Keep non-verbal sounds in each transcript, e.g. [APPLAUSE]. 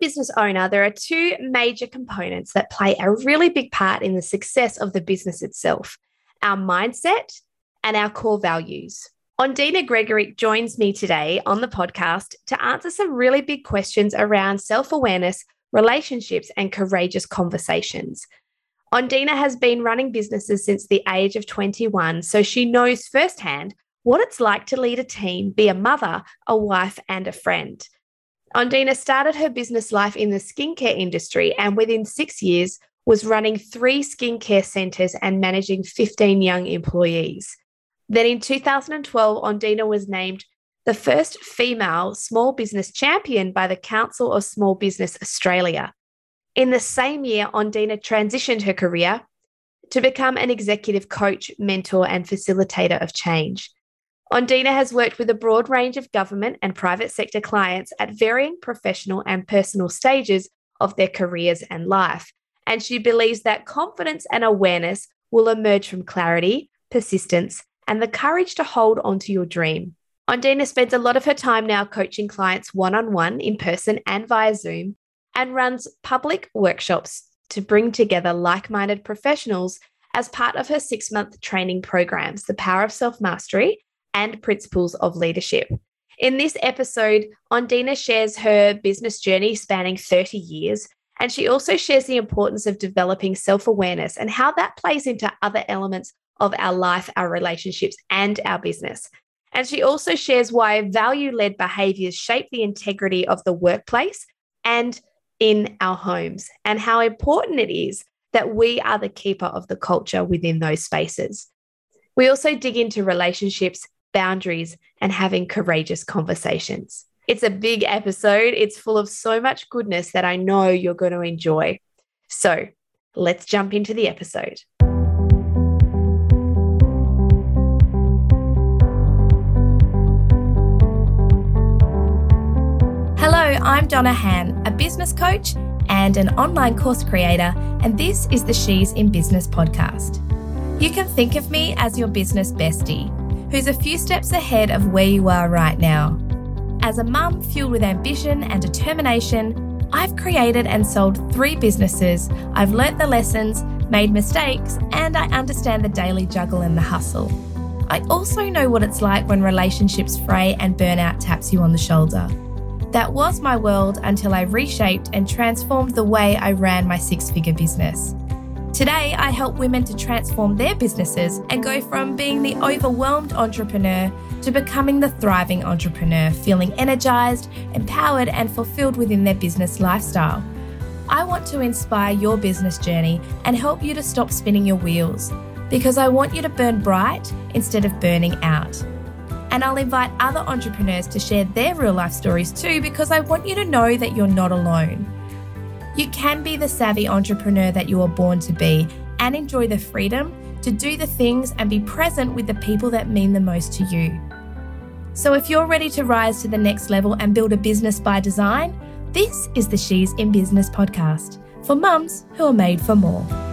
business owner, there are two major components that play a really big part in the success of the business itself our mindset and our core values. Ondina Gregory joins me today on the podcast to answer some really big questions around self awareness, relationships, and courageous conversations. Ondina has been running businesses since the age of 21, so she knows firsthand what it's like to lead a team, be a mother, a wife, and a friend. Ondina started her business life in the skincare industry and within six years was running three skincare centres and managing 15 young employees. Then in 2012, Ondina was named the first female small business champion by the Council of Small Business Australia. In the same year, Ondina transitioned her career to become an executive coach, mentor, and facilitator of change. Ondina has worked with a broad range of government and private sector clients at varying professional and personal stages of their careers and life. And she believes that confidence and awareness will emerge from clarity, persistence, and the courage to hold on to your dream. Ondina spends a lot of her time now coaching clients one on one, in person, and via Zoom, and runs public workshops to bring together like minded professionals as part of her six month training programs, The Power of Self Mastery and Principles of Leadership. In this episode, Ondina shares her business journey spanning 30 years, and she also shares the importance of developing self awareness and how that plays into other elements of our life, our relationships, and our business. And she also shares why value led behaviors shape the integrity of the workplace and in our homes, and how important it is that we are the keeper of the culture within those spaces. We also dig into relationships, boundaries, and having courageous conversations. It's a big episode. It's full of so much goodness that I know you're going to enjoy. So let's jump into the episode. Hello, I'm Donna Han, a business coach and an online course creator, and this is the She's in Business podcast. You can think of me as your business bestie, who's a few steps ahead of where you are right now. As a mum fueled with ambition and determination, I've created and sold three businesses, I've learnt the lessons, made mistakes, and I understand the daily juggle and the hustle. I also know what it's like when relationships fray and burnout taps you on the shoulder. That was my world until I reshaped and transformed the way I ran my six figure business. Today, I help women to transform their businesses and go from being the overwhelmed entrepreneur to becoming the thriving entrepreneur, feeling energized, empowered, and fulfilled within their business lifestyle. I want to inspire your business journey and help you to stop spinning your wheels because I want you to burn bright instead of burning out. And I'll invite other entrepreneurs to share their real life stories too, because I want you to know that you're not alone. You can be the savvy entrepreneur that you were born to be and enjoy the freedom to do the things and be present with the people that mean the most to you. So, if you're ready to rise to the next level and build a business by design, this is the She's in Business podcast for mums who are made for more.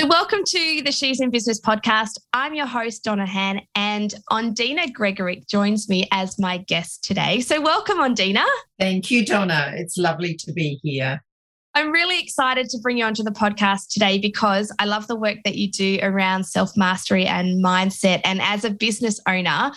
So, welcome to the She's in Business podcast. I'm your host, Donna Han, and Ondina Gregory joins me as my guest today. So, welcome, Ondina. Thank you, Donna. It's lovely to be here. I'm really excited to bring you onto the podcast today because I love the work that you do around self mastery and mindset. And as a business owner,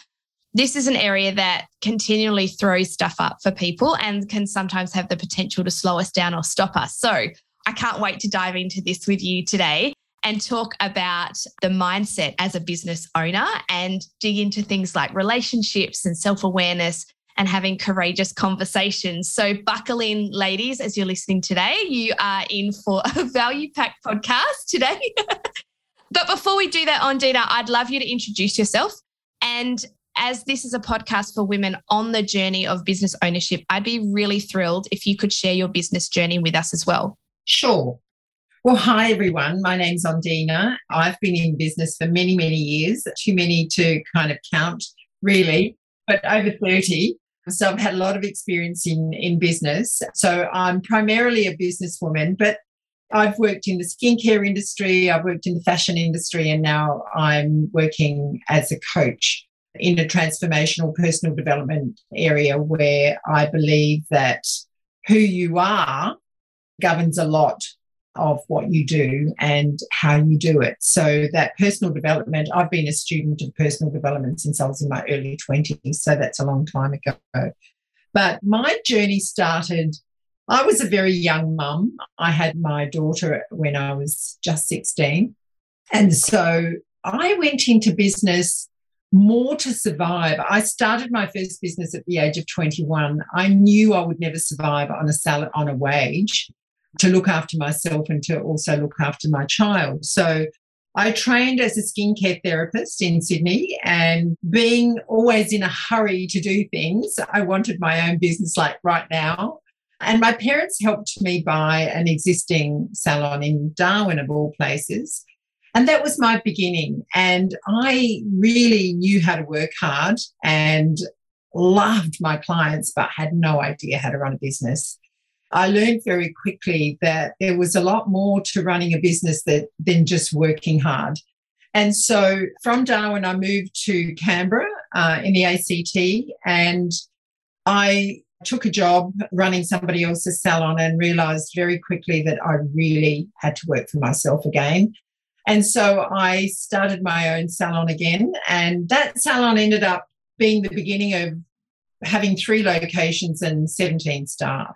this is an area that continually throws stuff up for people and can sometimes have the potential to slow us down or stop us. So, I can't wait to dive into this with you today and talk about the mindset as a business owner and dig into things like relationships and self awareness and having courageous conversations. So, buckle in, ladies, as you're listening today. You are in for a [LAUGHS] value packed podcast today. [LAUGHS] but before we do that, Ondina, I'd love you to introduce yourself. And as this is a podcast for women on the journey of business ownership, I'd be really thrilled if you could share your business journey with us as well. Sure. Well, hi everyone. My name's Ondina. I've been in business for many, many years, too many to kind of count, really, but over 30. So I've had a lot of experience in, in business. So I'm primarily a businesswoman, but I've worked in the skincare industry, I've worked in the fashion industry, and now I'm working as a coach in a transformational personal development area where I believe that who you are governs a lot of what you do and how you do it. So, that personal development, I've been a student of personal development since I was in my early 20s. So, that's a long time ago. But my journey started, I was a very young mum. I had my daughter when I was just 16. And so I went into business more to survive. I started my first business at the age of 21. I knew I would never survive on a salary on a wage to look after myself and to also look after my child. So I trained as a skincare therapist in Sydney and being always in a hurry to do things, I wanted my own business like right now. And my parents helped me buy an existing salon in Darwin, of all places. And that was my beginning. And I really knew how to work hard and loved my clients, but had no idea how to run a business. I learned very quickly that there was a lot more to running a business that, than just working hard. And so from Darwin, I moved to Canberra uh, in the ACT and I took a job running somebody else's salon and realized very quickly that I really had to work for myself again. And so I started my own salon again. And that salon ended up being the beginning of having three locations and 17 staff.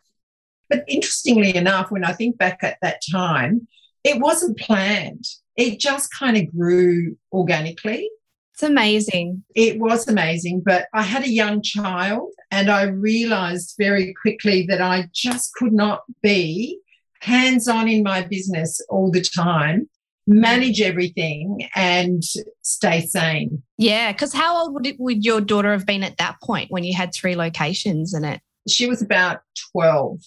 But interestingly enough, when I think back at that time, it wasn't planned. It just kind of grew organically. It's amazing. It was amazing. But I had a young child and I realized very quickly that I just could not be hands on in my business all the time, manage everything and stay sane. Yeah. Because how old would, it, would your daughter have been at that point when you had three locations in it? She was about 12.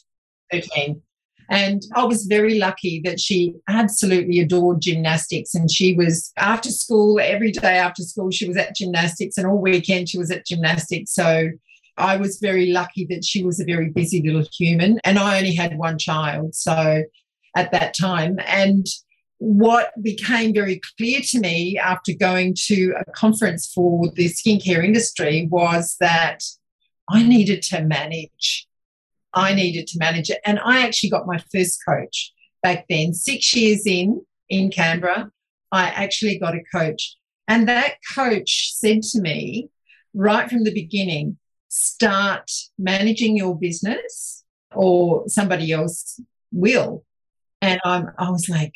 13. And I was very lucky that she absolutely adored gymnastics. And she was after school, every day after school, she was at gymnastics, and all weekend she was at gymnastics. So I was very lucky that she was a very busy little human. And I only had one child. So at that time. And what became very clear to me after going to a conference for the skincare industry was that I needed to manage I needed to manage it. And I actually got my first coach back then, six years in, in Canberra. I actually got a coach. And that coach said to me right from the beginning start managing your business or somebody else will. And I'm, I was like,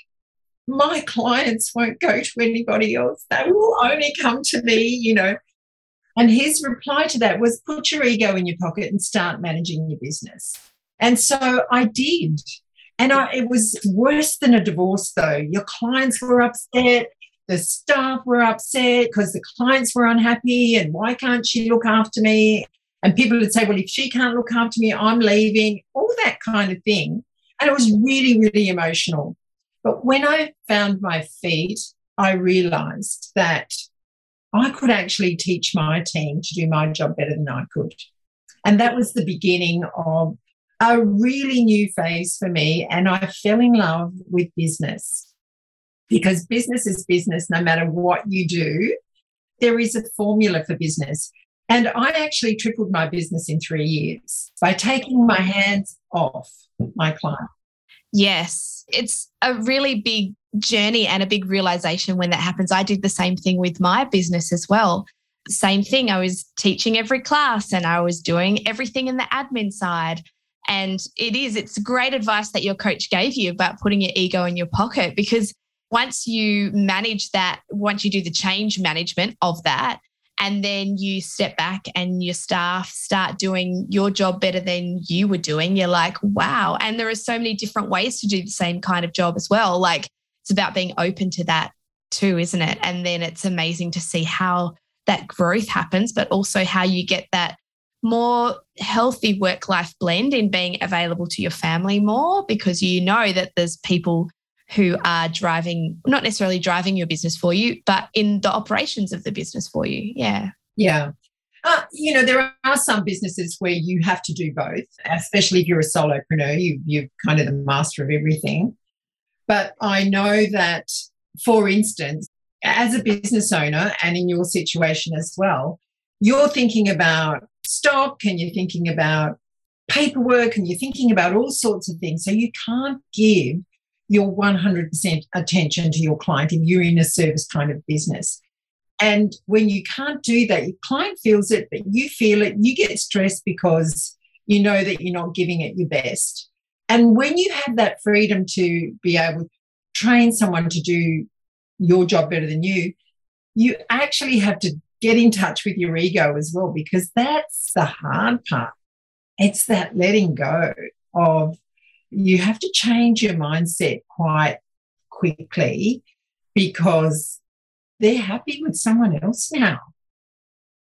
my clients won't go to anybody else. They will only come to me, you know. And his reply to that was put your ego in your pocket and start managing your business. And so I did. And I, it was worse than a divorce, though. Your clients were upset, the staff were upset because the clients were unhappy. And why can't she look after me? And people would say, well, if she can't look after me, I'm leaving, all that kind of thing. And it was really, really emotional. But when I found my feet, I realized that I could actually teach my team to do my job better than I could. And that was the beginning of a really new phase for me. And I fell in love with business because business is business no matter what you do. There is a formula for business. And I actually tripled my business in three years by taking my hands off my client. Yes, it's a really big journey and a big realization when that happens. I did the same thing with my business as well. Same thing. I was teaching every class and I was doing everything in the admin side. And it is, it's great advice that your coach gave you about putting your ego in your pocket because once you manage that, once you do the change management of that, and then you step back and your staff start doing your job better than you were doing, you're like, wow. And there are so many different ways to do the same kind of job as well. Like it's about being open to that too, isn't it? And then it's amazing to see how that growth happens, but also how you get that more healthy work life blend in being available to your family more because you know that there's people who are driving, not necessarily driving your business for you, but in the operations of the business for you. Yeah. Yeah. Uh, you know, there are some businesses where you have to do both, especially if you're a solopreneur, you, you're kind of the master of everything. But I know that, for instance, as a business owner and in your situation as well, you're thinking about stock and you're thinking about paperwork and you're thinking about all sorts of things. So you can't give your 100% attention to your client if you're in a service kind of business. And when you can't do that, your client feels it, but you feel it, you get stressed because you know that you're not giving it your best. And when you have that freedom to be able to train someone to do your job better than you, you actually have to get in touch with your ego as well, because that's the hard part. It's that letting go of you have to change your mindset quite quickly because they're happy with someone else now.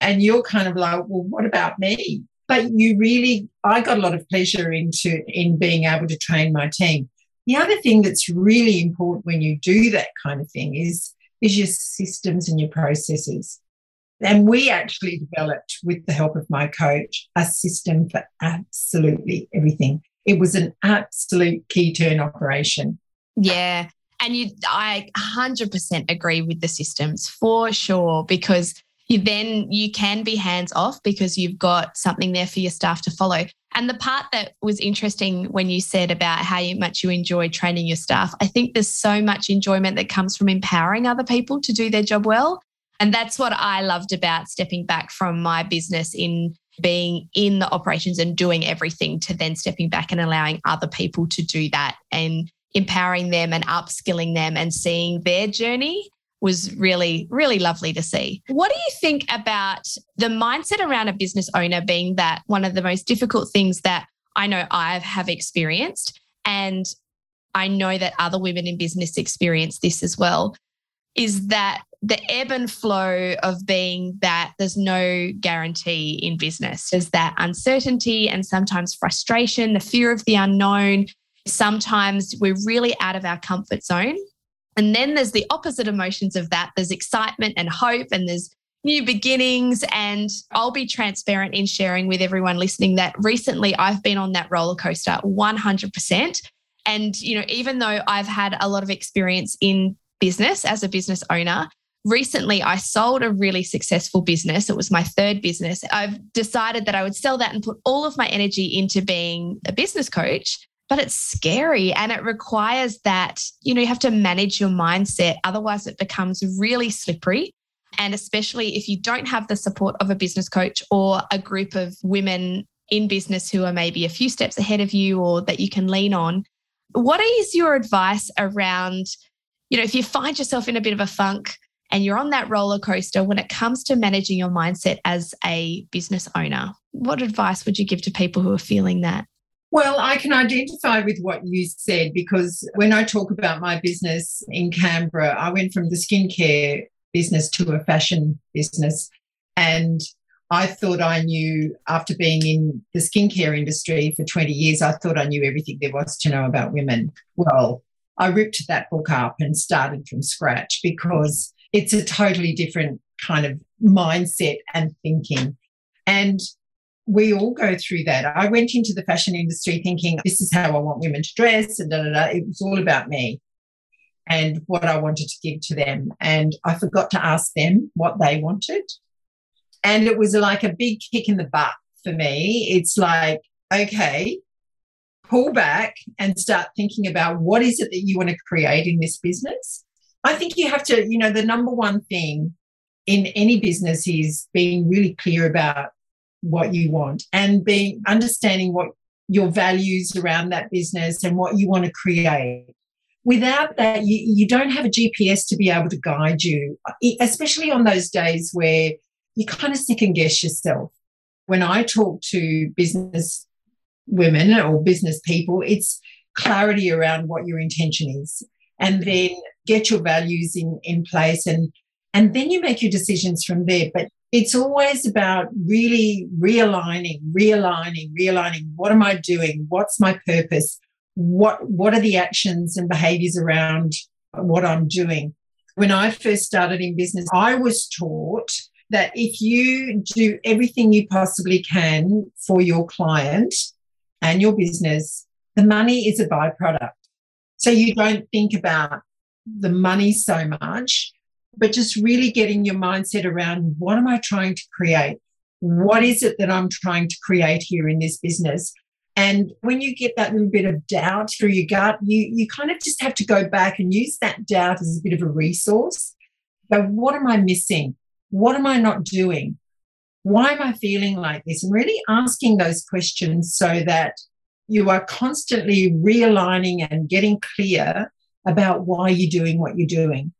And you're kind of like, well, what about me? But you really, I got a lot of pleasure into in being able to train my team. The other thing that's really important when you do that kind of thing is, is your systems and your processes. And we actually developed, with the help of my coach, a system for absolutely everything. It was an absolute key turn operation. Yeah. And you, I 100% agree with the systems for sure, because you then you can be hands off because you've got something there for your staff to follow. And the part that was interesting when you said about how much you enjoy training your staff, I think there's so much enjoyment that comes from empowering other people to do their job well. And that's what I loved about stepping back from my business in being in the operations and doing everything to then stepping back and allowing other people to do that and empowering them and upskilling them and seeing their journey was really, really lovely to see. What do you think about the mindset around a business owner being that one of the most difficult things that I know I have experienced? And I know that other women in business experience this as well is that the ebb and flow of being that there's no guarantee in business. There's that uncertainty and sometimes frustration, the fear of the unknown. Sometimes we're really out of our comfort zone. And then there's the opposite emotions of that there's excitement and hope, and there's new beginnings. And I'll be transparent in sharing with everyone listening that recently I've been on that roller coaster 100%. And, you know, even though I've had a lot of experience in business as a business owner. Recently, I sold a really successful business. It was my third business. I've decided that I would sell that and put all of my energy into being a business coach. But it's scary and it requires that, you know, you have to manage your mindset. Otherwise, it becomes really slippery. And especially if you don't have the support of a business coach or a group of women in business who are maybe a few steps ahead of you or that you can lean on. What is your advice around you know, if you find yourself in a bit of a funk and you're on that roller coaster when it comes to managing your mindset as a business owner, what advice would you give to people who are feeling that? Well, I can identify with what you said because when I talk about my business in Canberra, I went from the skincare business to a fashion business. And I thought I knew, after being in the skincare industry for 20 years, I thought I knew everything there was to know about women. Well, I ripped that book up and started from scratch because it's a totally different kind of mindset and thinking. And we all go through that. I went into the fashion industry thinking this is how I want women to dress and da da da. It was all about me and what I wanted to give to them. And I forgot to ask them what they wanted. And it was like a big kick in the butt for me. It's like, okay, pull back and start thinking about what is it that you want to create in this business. I think you have to, you know, the number one thing in any business is being really clear about what you want and being understanding what your values around that business and what you want to create. Without that, you, you don't have a GPS to be able to guide you, especially on those days where you kind of second guess yourself. When I talk to business women or business people, it's clarity around what your intention is. And then get your values in, in place and and then you make your decisions from there. But it's always about really realigning, realigning, realigning. What am I doing? What's my purpose? What what are the actions and behaviors around what I'm doing? When I first started in business, I was taught that if you do everything you possibly can for your client, and your business, the money is a byproduct. So you don't think about the money so much, but just really getting your mindset around what am I trying to create? What is it that I'm trying to create here in this business? And when you get that little bit of doubt through your gut, you, you kind of just have to go back and use that doubt as a bit of a resource. Go, what am I missing? What am I not doing? Why am I feeling like this? And really asking those questions so that you are constantly realigning and getting clear about why you're doing what you're doing.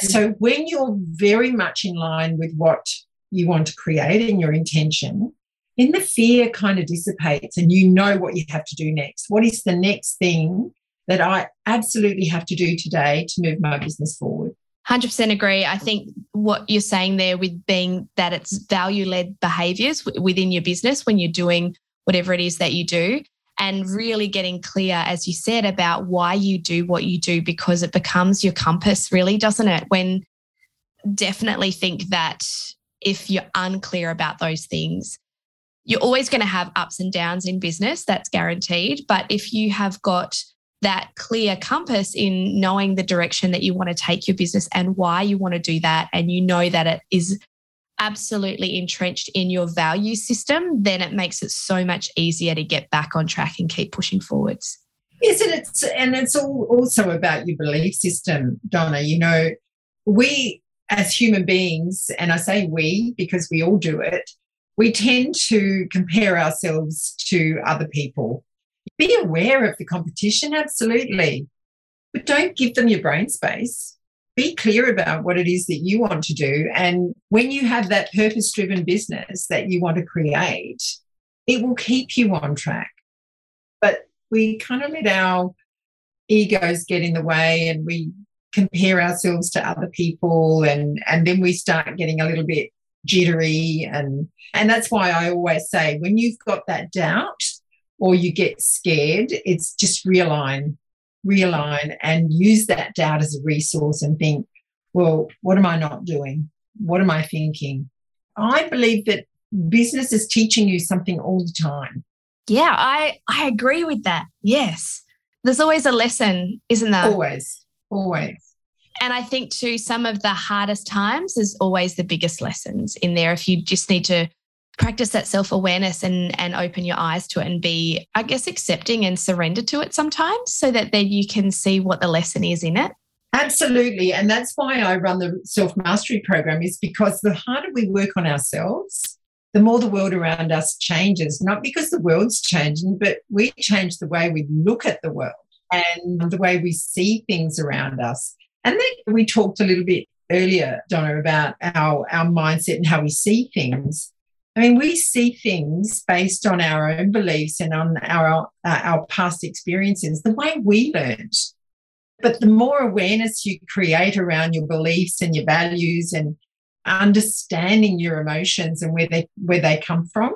And so when you're very much in line with what you want to create and your intention, then the fear kind of dissipates and you know what you have to do next. What is the next thing that I absolutely have to do today to move my business forward? 100% agree. I think what you're saying there with being that it's value led behaviors within your business when you're doing whatever it is that you do and really getting clear, as you said, about why you do what you do because it becomes your compass, really, doesn't it? When definitely think that if you're unclear about those things, you're always going to have ups and downs in business, that's guaranteed. But if you have got that clear compass in knowing the direction that you want to take your business and why you want to do that, and you know that it is absolutely entrenched in your value system, then it makes it so much easier to get back on track and keep pushing forwards. Yes, and it's and it's all also about your belief system, Donna. You know, we as human beings, and I say we because we all do it, we tend to compare ourselves to other people. Be aware of the competition, absolutely, but don't give them your brain space be clear about what it is that you want to do. And when you have that purpose driven business that you want to create, it will keep you on track. But we kind of let our egos get in the way and we compare ourselves to other people and and then we start getting a little bit jittery and and that's why I always say when you've got that doubt or you get scared it's just realign realign and use that doubt as a resource and think, well, what am I not doing? What am I thinking? I believe that business is teaching you something all the time. Yeah, I, I agree with that. Yes. There's always a lesson, isn't there? Always, always. And I think too, some of the hardest times is always the biggest lessons in there. If you just need to practice that self awareness and and open your eyes to it and be, I guess, accepting and surrender to it sometimes, so that then you can see what the lesson is in it. Absolutely, and that's why I run the self mastery program. Is because the harder we work on ourselves, the more the world around us changes. Not because the world's changing, but we change the way we look at the world and the way we see things around us. And then we talked a little bit earlier, Donna, about our, our mindset and how we see things. I mean, we see things based on our own beliefs and on our, uh, our past experiences, the way we learned. But the more awareness you create around your beliefs and your values and understanding your emotions and where they where they come from,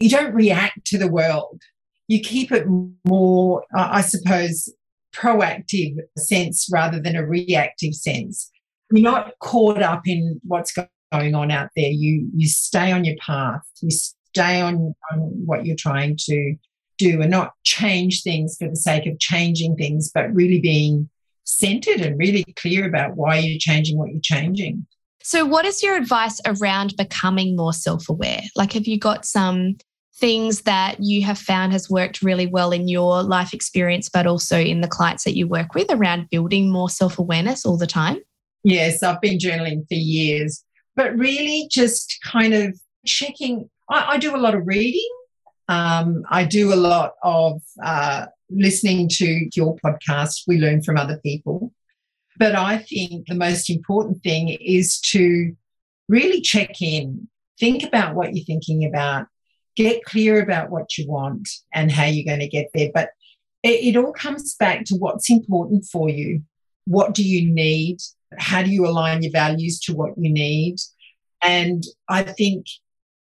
you don't react to the world. You keep it more, I suppose, proactive sense rather than a reactive sense. You're not caught up in what's going on out there. You you stay on your path. You stay on, on what you're trying to do and not change things for the sake of changing things, but really being centered and really clear about why you're changing what you're changing. So, what is your advice around becoming more self aware? Like, have you got some things that you have found has worked really well in your life experience, but also in the clients that you work with around building more self awareness all the time? Yes, I've been journaling for years but really just kind of checking. I, I do a lot of reading. Um, I do a lot of uh, listening to your podcast. We learn from other people. But I think the most important thing is to really check in, think about what you're thinking about, get clear about what you want and how you're going to get there. But it, it all comes back to what's important for you. What do you need? How do you align your values to what you need? And I think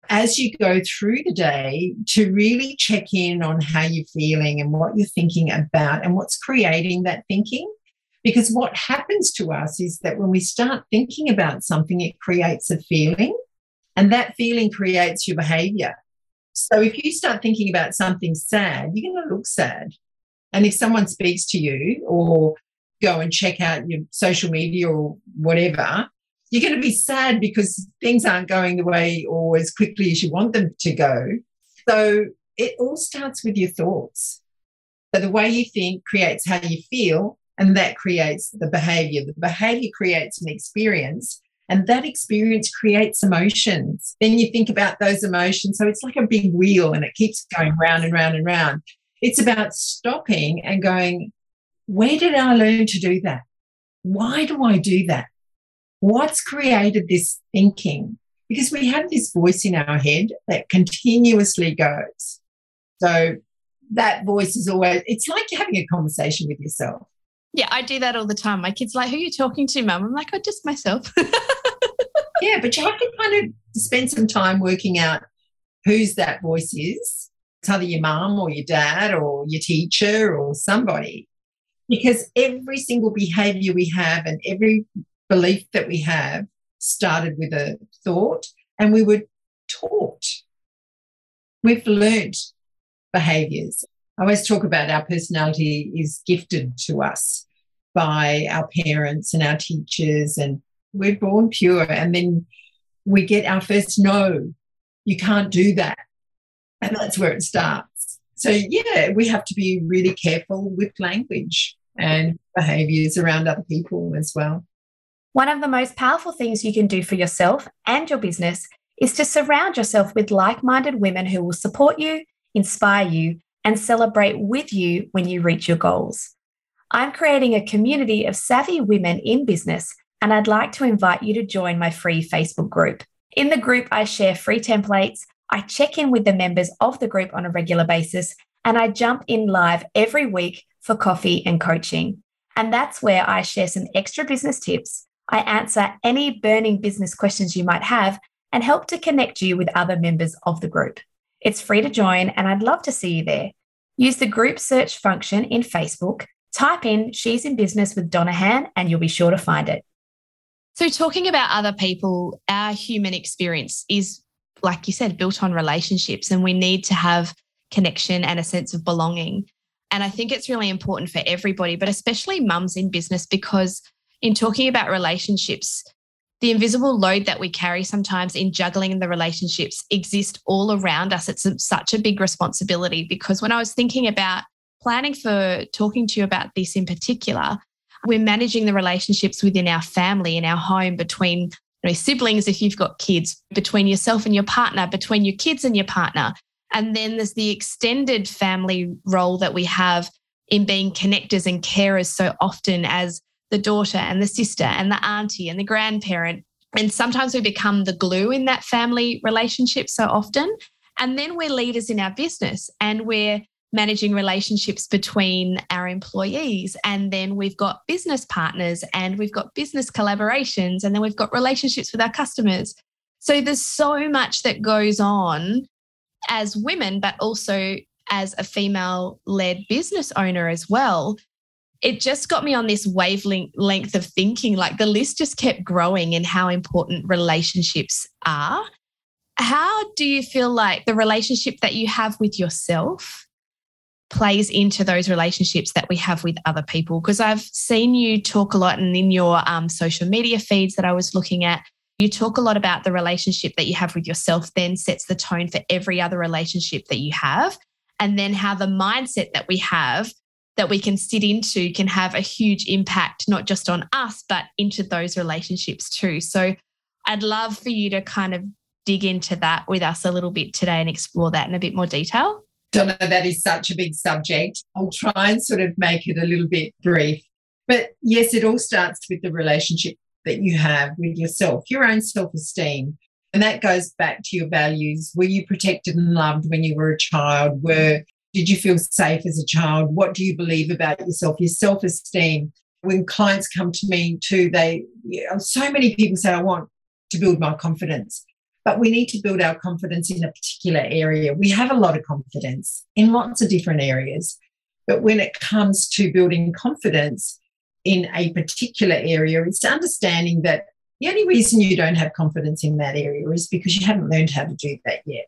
as you go through the day to really check in on how you're feeling and what you're thinking about and what's creating that thinking. Because what happens to us is that when we start thinking about something, it creates a feeling, and that feeling creates your behavior. So if you start thinking about something sad, you're going to look sad. And if someone speaks to you or go and check out your social media or whatever, you're going to be sad because things aren't going the way or as quickly as you want them to go. So it all starts with your thoughts. So the way you think creates how you feel, and that creates the behavior. The behavior creates an experience, and that experience creates emotions. Then you think about those emotions. So it's like a big wheel and it keeps going round and round and round. It's about stopping and going, where did I learn to do that? Why do I do that? What's created this thinking? Because we have this voice in our head that continuously goes. So that voice is always, it's like having a conversation with yourself. Yeah, I do that all the time. My kid's like, Who are you talking to, mum? I'm like, Oh, just myself. [LAUGHS] yeah, but you have to kind of spend some time working out whose that voice is. It's either your mum or your dad or your teacher or somebody. Because every single behavior we have and every belief that we have started with a thought and we were taught. We've learned behaviors. I always talk about our personality is gifted to us by our parents and our teachers, and we're born pure. And then we get our first no, you can't do that. And that's where it starts. So, yeah, we have to be really careful with language and behaviors around other people as well. One of the most powerful things you can do for yourself and your business is to surround yourself with like minded women who will support you, inspire you, and celebrate with you when you reach your goals. I'm creating a community of savvy women in business, and I'd like to invite you to join my free Facebook group. In the group, I share free templates, I check in with the members of the group on a regular basis, and I jump in live every week for coffee and coaching. And that's where I share some extra business tips I answer any burning business questions you might have and help to connect you with other members of the group. It's free to join, and I'd love to see you there. Use the group search function in Facebook, type in She's in Business with Donna Han, and you'll be sure to find it. So, talking about other people, our human experience is, like you said, built on relationships, and we need to have connection and a sense of belonging. And I think it's really important for everybody, but especially mums in business, because in talking about relationships, the invisible load that we carry sometimes in juggling the relationships exist all around us. It's such a big responsibility because when I was thinking about planning for talking to you about this in particular, we're managing the relationships within our family and our home between you know, siblings, if you've got kids, between yourself and your partner, between your kids and your partner. And then there's the extended family role that we have in being connectors and carers so often as the daughter and the sister and the auntie and the grandparent. And sometimes we become the glue in that family relationship so often. And then we're leaders in our business and we're managing relationships between our employees. And then we've got business partners and we've got business collaborations and then we've got relationships with our customers. So there's so much that goes on as women, but also as a female led business owner as well it just got me on this wavelength length of thinking. Like the list just kept growing in how important relationships are. How do you feel like the relationship that you have with yourself plays into those relationships that we have with other people? Because I've seen you talk a lot, and in your um, social media feeds that I was looking at, you talk a lot about the relationship that you have with yourself, then sets the tone for every other relationship that you have. And then how the mindset that we have that we can sit into can have a huge impact, not just on us, but into those relationships too. So I'd love for you to kind of dig into that with us a little bit today and explore that in a bit more detail. Donna, that is such a big subject. I'll try and sort of make it a little bit brief. But yes, it all starts with the relationship that you have with yourself, your own self esteem. And that goes back to your values. Were you protected and loved when you were a child? Were did you feel safe as a child? What do you believe about yourself? Your self esteem. When clients come to me too, they, you know, so many people say, I want to build my confidence. But we need to build our confidence in a particular area. We have a lot of confidence in lots of different areas. But when it comes to building confidence in a particular area, it's understanding that the only reason you don't have confidence in that area is because you haven't learned how to do that yet.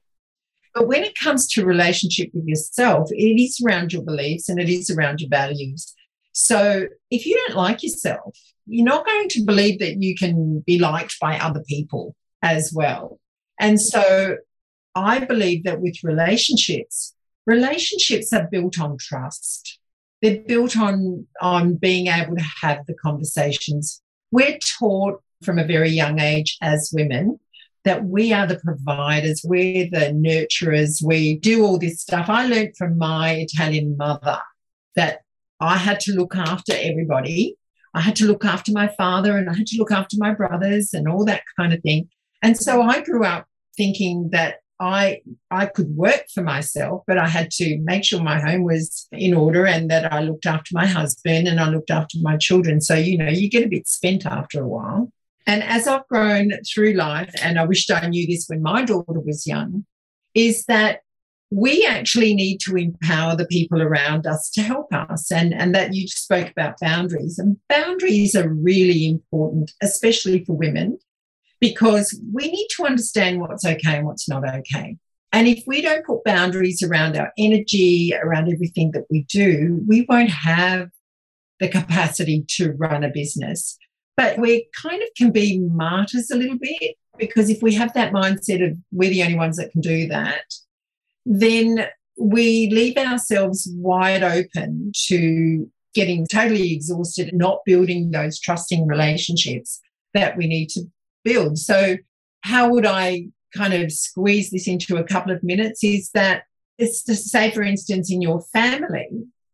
But when it comes to relationship with yourself, it is around your beliefs and it is around your values. So if you don't like yourself, you're not going to believe that you can be liked by other people as well. And so I believe that with relationships, relationships are built on trust. They're built on, on being able to have the conversations. We're taught from a very young age as women that we are the providers, we're the nurturers, we do all this stuff. I learned from my Italian mother that I had to look after everybody. I had to look after my father and I had to look after my brothers and all that kind of thing. And so I grew up thinking that I I could work for myself, but I had to make sure my home was in order and that I looked after my husband and I looked after my children. So, you know, you get a bit spent after a while. And as I've grown through life, and I wished I knew this when my daughter was young, is that we actually need to empower the people around us to help us. And, and that you spoke about boundaries. And boundaries are really important, especially for women, because we need to understand what's okay and what's not okay. And if we don't put boundaries around our energy, around everything that we do, we won't have the capacity to run a business. But we kind of can be martyrs a little bit because if we have that mindset of we're the only ones that can do that, then we leave ourselves wide open to getting totally exhausted, not building those trusting relationships that we need to build. So, how would I kind of squeeze this into a couple of minutes? Is that it's to say, for instance, in your family,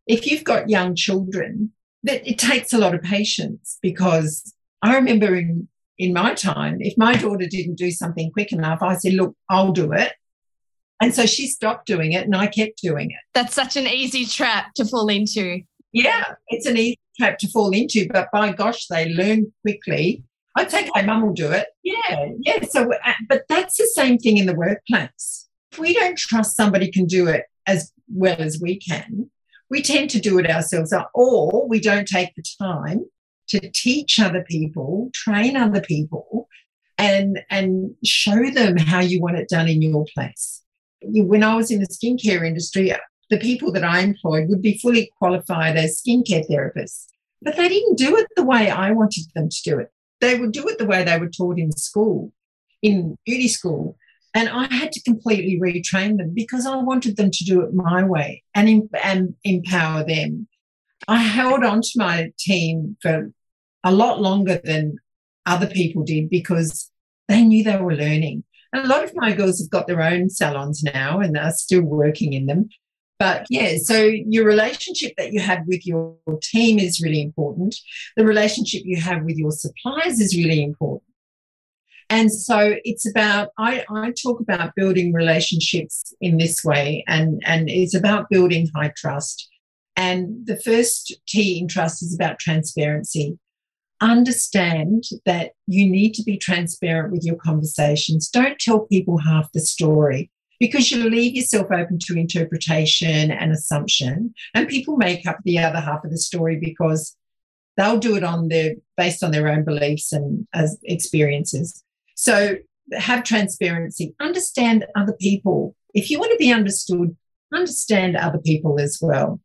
if you've got young children, that it takes a lot of patience because I remember in in my time, if my daughter didn't do something quick enough, I said, Look, I'll do it. And so she stopped doing it and I kept doing it. That's such an easy trap to fall into. Yeah, it's an easy trap to fall into, but by gosh, they learn quickly. I'd say, okay, mum will do it. Yeah, yeah. So, uh, but that's the same thing in the workplace. If we don't trust somebody can do it as well as we can, we tend to do it ourselves, or we don't take the time to teach other people, train other people, and and show them how you want it done in your place when I was in the skincare industry, the people that I employed would be fully qualified as skincare therapists, but they didn't do it the way I wanted them to do it. They would do it the way they were taught in school, in beauty school. And I had to completely retrain them because I wanted them to do it my way and, and empower them. I held on to my team for a lot longer than other people did because they knew they were learning And a lot of my girls have got their own salons now and are still working in them. But yeah, so your relationship that you have with your team is really important. The relationship you have with your suppliers is really important. And so it's about, I, I talk about building relationships in this way, and, and it's about building high trust. And the first T in trust is about transparency understand that you need to be transparent with your conversations. Don't tell people half the story because you leave yourself open to interpretation and assumption. And people make up the other half of the story because they'll do it on their based on their own beliefs and experiences. So have transparency, understand other people. If you want to be understood, understand other people as well.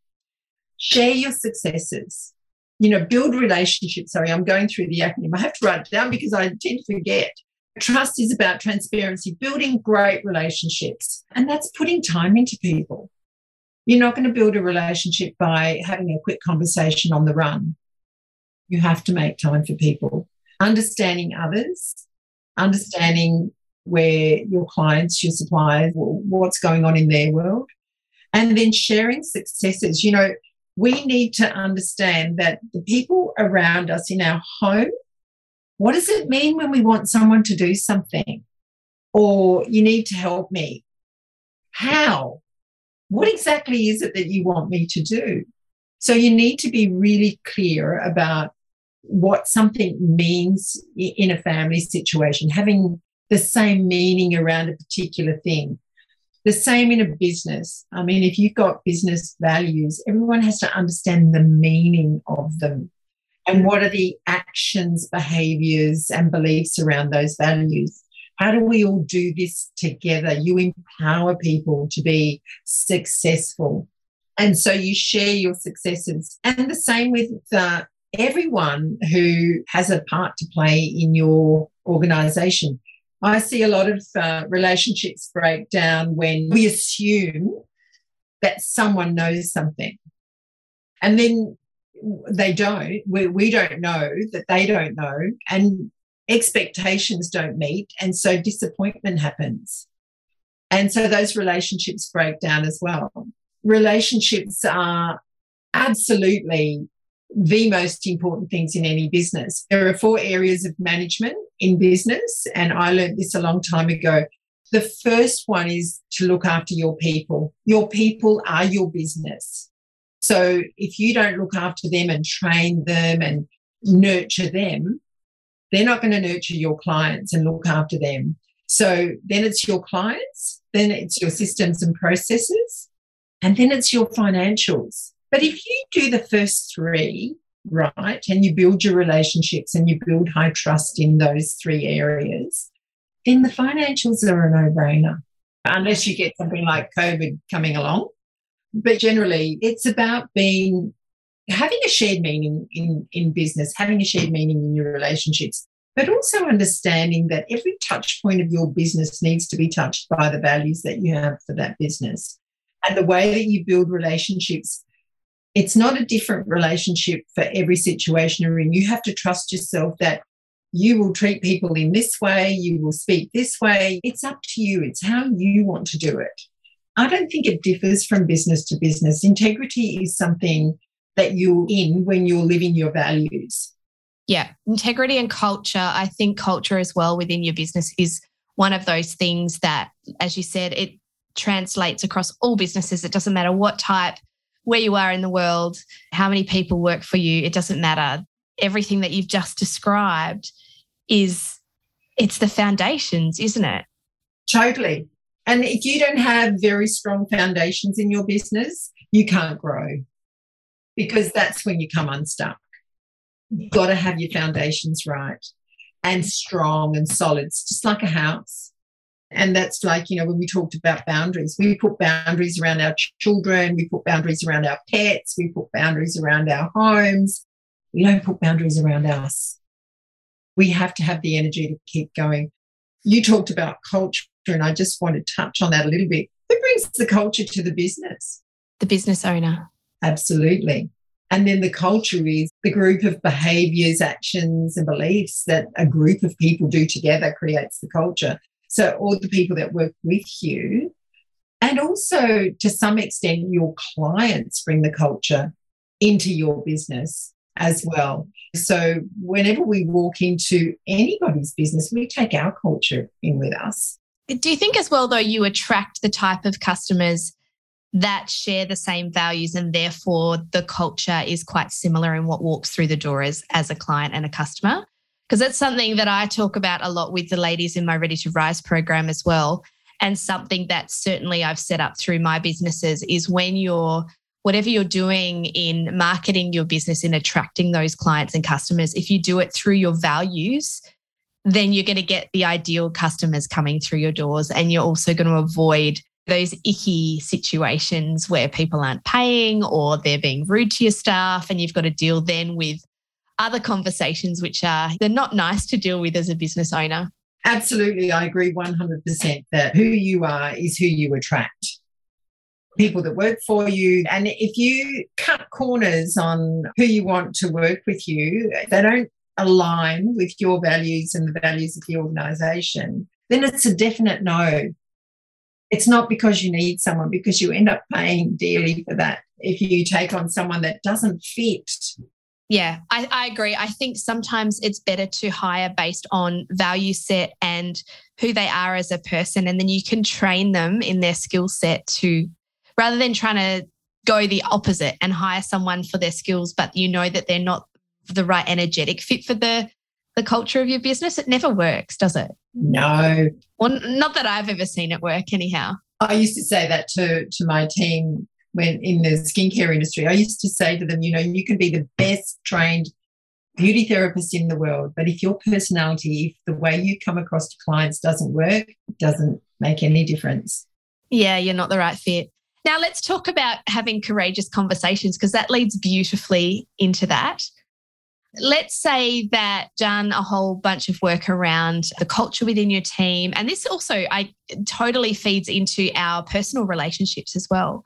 Share your successes you know, build relationships. Sorry, I'm going through the acronym. I have to write it down because I tend to forget. Trust is about transparency, building great relationships, and that's putting time into people. You're not going to build a relationship by having a quick conversation on the run. You have to make time for people, understanding others, understanding where your clients, your suppliers, what's going on in their world, and then sharing successes. You know, we need to understand that the people around us in our home, what does it mean when we want someone to do something? Or you need to help me? How? What exactly is it that you want me to do? So you need to be really clear about what something means in a family situation, having the same meaning around a particular thing. The same in a business. I mean, if you've got business values, everyone has to understand the meaning of them and what are the actions, behaviors, and beliefs around those values. How do we all do this together? You empower people to be successful. And so you share your successes. And the same with uh, everyone who has a part to play in your organization. I see a lot of uh, relationships break down when we assume that someone knows something. And then they don't. We, we don't know that they don't know. And expectations don't meet. And so disappointment happens. And so those relationships break down as well. Relationships are absolutely the most important things in any business. There are four areas of management in business, and I learned this a long time ago. The first one is to look after your people. Your people are your business. So if you don't look after them and train them and nurture them, they're not going to nurture your clients and look after them. So then it's your clients, then it's your systems and processes, and then it's your financials. But if you do the first three right and you build your relationships and you build high trust in those three areas, then the financials are a no brainer, unless you get something like COVID coming along. But generally, it's about being having a shared meaning in, in business, having a shared meaning in your relationships, but also understanding that every touch point of your business needs to be touched by the values that you have for that business. And the way that you build relationships, it's not a different relationship for every situation you're in. You have to trust yourself that you will treat people in this way, you will speak this way. It's up to you, it's how you want to do it. I don't think it differs from business to business. Integrity is something that you're in when you're living your values. Yeah, integrity and culture. I think culture as well within your business is one of those things that, as you said, it translates across all businesses. It doesn't matter what type, where you are in the world, how many people work for you, it doesn't matter. Everything that you've just described is it's the foundations, isn't it? Totally. And if you don't have very strong foundations in your business, you can't grow because that's when you come unstuck. You've got to have your foundations right and strong and solid. It's just like a house. And that's like, you know, when we talked about boundaries, we put boundaries around our children, we put boundaries around our pets, we put boundaries around our homes. We don't put boundaries around us. We have to have the energy to keep going. You talked about culture, and I just want to touch on that a little bit. Who brings the culture to the business? The business owner. Absolutely. And then the culture is the group of behaviors, actions, and beliefs that a group of people do together creates the culture. So, all the people that work with you, and also to some extent, your clients bring the culture into your business as well. So, whenever we walk into anybody's business, we take our culture in with us. Do you think, as well, though, you attract the type of customers that share the same values and therefore the culture is quite similar in what walks through the door as, as a client and a customer. Because that's something that I talk about a lot with the ladies in my Ready to Rise program as well. And something that certainly I've set up through my businesses is when you're, whatever you're doing in marketing your business, in attracting those clients and customers, if you do it through your values, then you're going to get the ideal customers coming through your doors and you're also going to avoid those icky situations where people aren't paying or they're being rude to your staff and you've got to deal then with other conversations which are they're not nice to deal with as a business owner. Absolutely i agree 100% that who you are is who you attract people that work for you and if you cut corners on who you want to work with you they don't align with your values and the values of the organization then it's a definite no it's not because you need someone, because you end up paying dearly for that if you take on someone that doesn't fit. Yeah, I, I, agree. I think sometimes it's better to hire based on value set and who they are as a person. And then you can train them in their skill set to, rather than trying to go the opposite and hire someone for their skills, but you know that they're not the right energetic fit for the the culture of your business, it never works, does it? No. Well, not that I've ever seen it work anyhow. I used to say that to, to my team when in the skincare industry. I used to say to them, you know, you can be the best trained beauty therapist in the world. But if your personality, if the way you come across to clients doesn't work, it doesn't make any difference. Yeah, you're not the right fit. Now, let's talk about having courageous conversations because that leads beautifully into that. Let's say that done a whole bunch of work around the culture within your team. And this also I totally feeds into our personal relationships as well.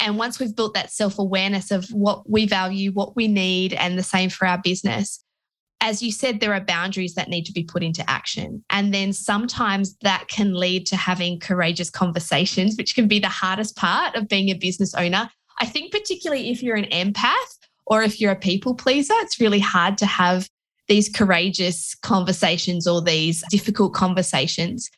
And once we've built that self-awareness of what we value, what we need, and the same for our business, as you said, there are boundaries that need to be put into action. And then sometimes that can lead to having courageous conversations, which can be the hardest part of being a business owner. I think, particularly if you're an empath or if you're a people pleaser, it's really hard to have these courageous conversations or these difficult conversations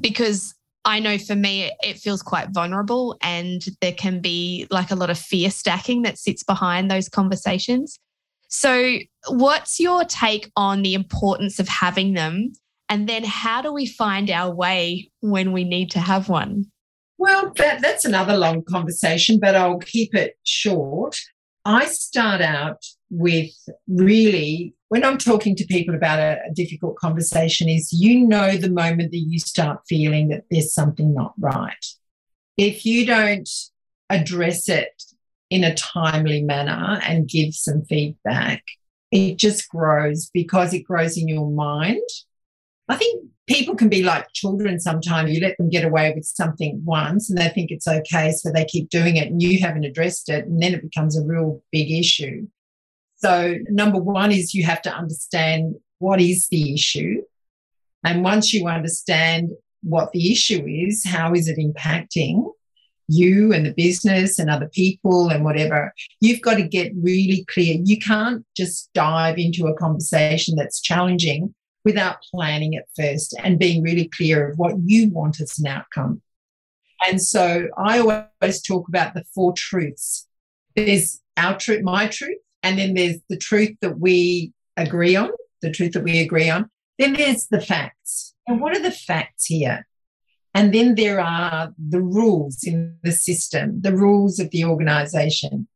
because I know for me, it feels quite vulnerable and there can be like a lot of fear stacking that sits behind those conversations. So, what's your take on the importance of having them? And then, how do we find our way when we need to have one? Well, that, that's another long conversation, but I'll keep it short. I start out with really, when I'm talking to people about a, a difficult conversation, is you know the moment that you start feeling that there's something not right. If you don't address it in a timely manner and give some feedback, it just grows because it grows in your mind. I think people can be like children sometimes. You let them get away with something once and they think it's okay, so they keep doing it and you haven't addressed it, and then it becomes a real big issue. So, number one is you have to understand what is the issue. And once you understand what the issue is, how is it impacting? You and the business and other people and whatever, you've got to get really clear. You can't just dive into a conversation that's challenging without planning it first and being really clear of what you want as an outcome. And so I always talk about the four truths. There's our truth, my truth, and then there's the truth that we agree on, the truth that we agree on. Then there's the facts. And what are the facts here? And then there are the rules in the system, the rules of the organization.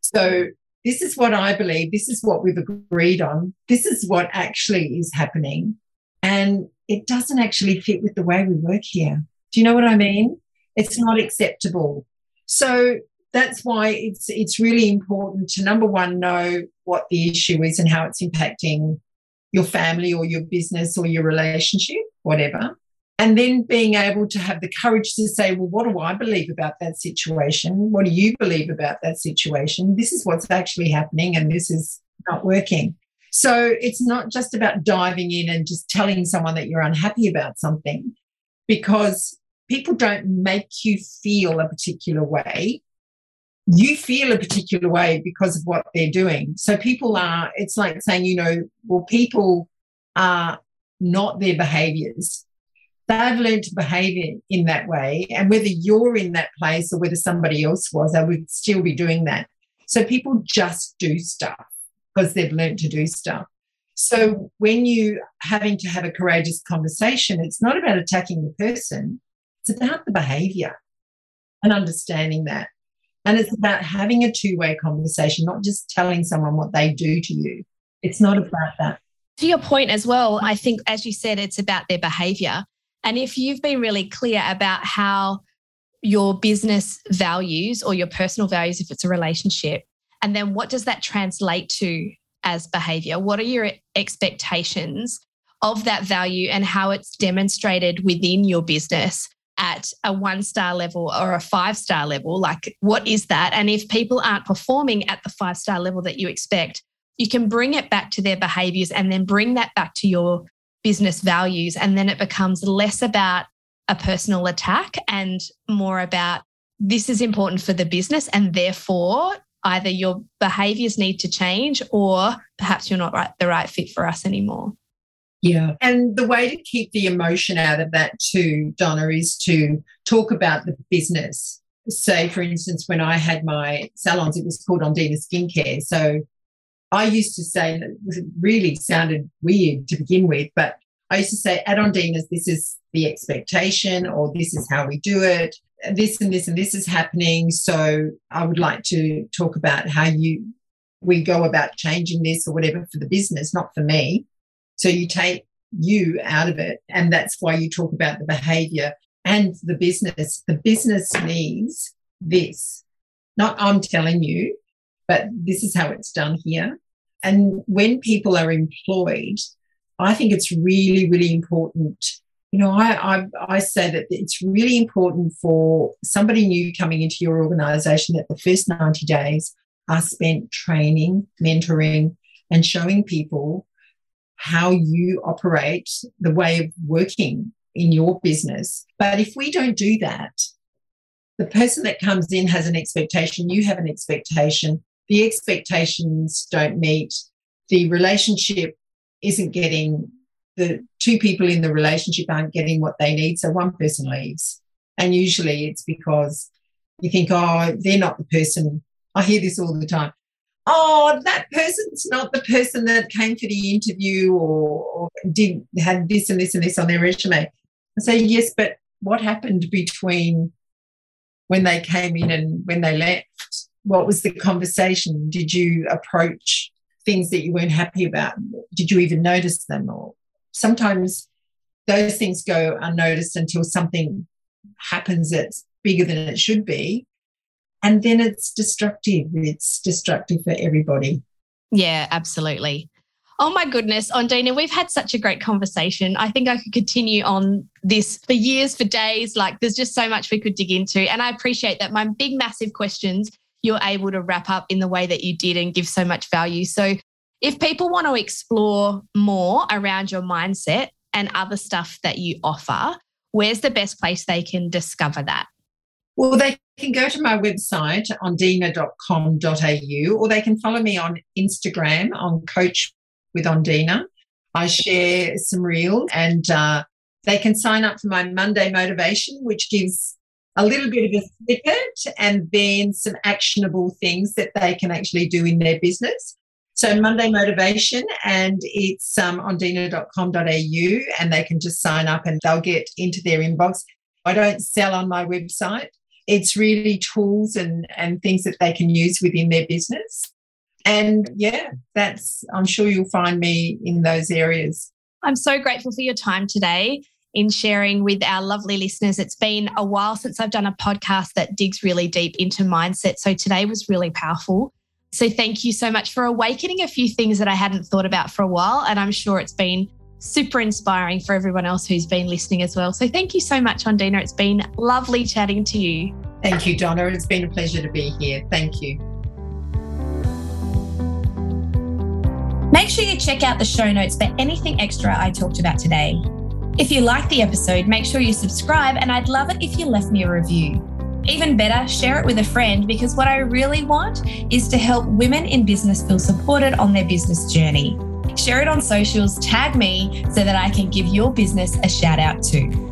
So, this is what I believe. This is what we've agreed on. This is what actually is happening. And it doesn't actually fit with the way we work here. Do you know what I mean? It's not acceptable. So, that's why it's it's really important to number one know what the issue is and how it's impacting your family or your business or your relationship whatever and then being able to have the courage to say, well, what do I believe about that situation? What do you believe about that situation? This is what's actually happening, and this is not working. So it's not just about diving in and just telling someone that you're unhappy about something, because people don't make you feel a particular way. You feel a particular way because of what they're doing. So people are, it's like saying, you know, well, people are not their behaviors they've learned to behave in, that way. And whether you're in that place or whether somebody else was, they would still be doing that. So people just do stuff because they've learned to do stuff. So when you having to have a courageous conversation, it's not about attacking the person, it's about the behavior and understanding that. And it's about having a two way conversation, not just telling someone what they do to you. It's not about that. To your point as well, I think, as you said, it's about their behavior. And if you've been really clear about how your business values or your personal values, if it's a relationship, and then what does that translate to as behavior? What are your expectations of that value and how it's demonstrated within your business at a one star level or a five star level? Like, what is that? And if people aren't performing at the five star level that you expect, you can bring it back to their behaviors and then bring that back to your business values. And then it becomes less about a personal attack and more about this is important for the business. And therefore, either your behaviors need to change or perhaps you're not right, the right fit for us anymore. Yeah. And the way to keep the emotion out of that too, Donna, is to talk about the business. Say, for instance, when I had my salons, it was called Ondina Skincare. So I used to say, it really sounded weird to begin with, but I used to say, at Ondina's, this is the expectation, or this is how we do it. This and this and this is happening. So I would like to talk about how you we go about changing this or whatever for the business, not for me. So you take you out of it. And that's why you talk about the behavior and the business. The business needs this. Not I'm telling you, but this is how it's done here. And when people are employed, I think it's really, really important. You know, I, I, I say that it's really important for somebody new coming into your organization that the first 90 days are spent training, mentoring, and showing people how you operate, the way of working in your business. But if we don't do that, the person that comes in has an expectation, you have an expectation, the expectations don't meet, the relationship isn't getting, the two people in the relationship aren't getting what they need, so one person leaves. And usually it's because you think, oh, they're not the person. I hear this all the time oh, that person's not the person that came for the interview or, did had this and this and this on their resume. I say, yes, but what happened between when they came in and when they left? What was the conversation? Did you approach things that you weren't happy about? Did you even notice them? Or sometimes those things go unnoticed until something happens that's bigger than it should be and then it's destructive. It's destructive for everybody. Yeah, absolutely. Oh my goodness, Ondina, we've had such a great conversation. I think I could continue on this for years, for days. Like there's just so much we could dig into. And I appreciate that my big, massive questions you're able to wrap up in the way that you did and give so much value. So if people want to explore more around your mindset and other stuff that you offer, where's the best place they can discover that? Well, they can go to my website ondina.com.au or they can follow me on Instagram on Coach with Ondina. I share some reels and uh, they can sign up for my Monday motivation, which gives a little bit of a snippet and then some actionable things that they can actually do in their business. So Monday motivation and it's um, ondina.com.au and they can just sign up and they'll get into their inbox. I don't sell on my website it's really tools and, and things that they can use within their business. And yeah, that's, I'm sure you'll find me in those areas. I'm so grateful for your time today in sharing with our lovely listeners. It's been a while since I've done a podcast that digs really deep into mindset. So today was really powerful. So thank you so much for awakening a few things that I hadn't thought about for a while. And I'm sure it's been super inspiring for everyone else who's been listening as well. So thank you so much, Ondina. It's been lovely chatting to you. Thank you, Donna. It's been a pleasure to be here. Thank you. Make sure you check out the show notes for anything extra I talked about today. If you liked the episode, make sure you subscribe, and I'd love it if you left me a review. Even better, share it with a friend because what I really want is to help women in business feel supported on their business journey. Share it on socials, tag me so that I can give your business a shout out too.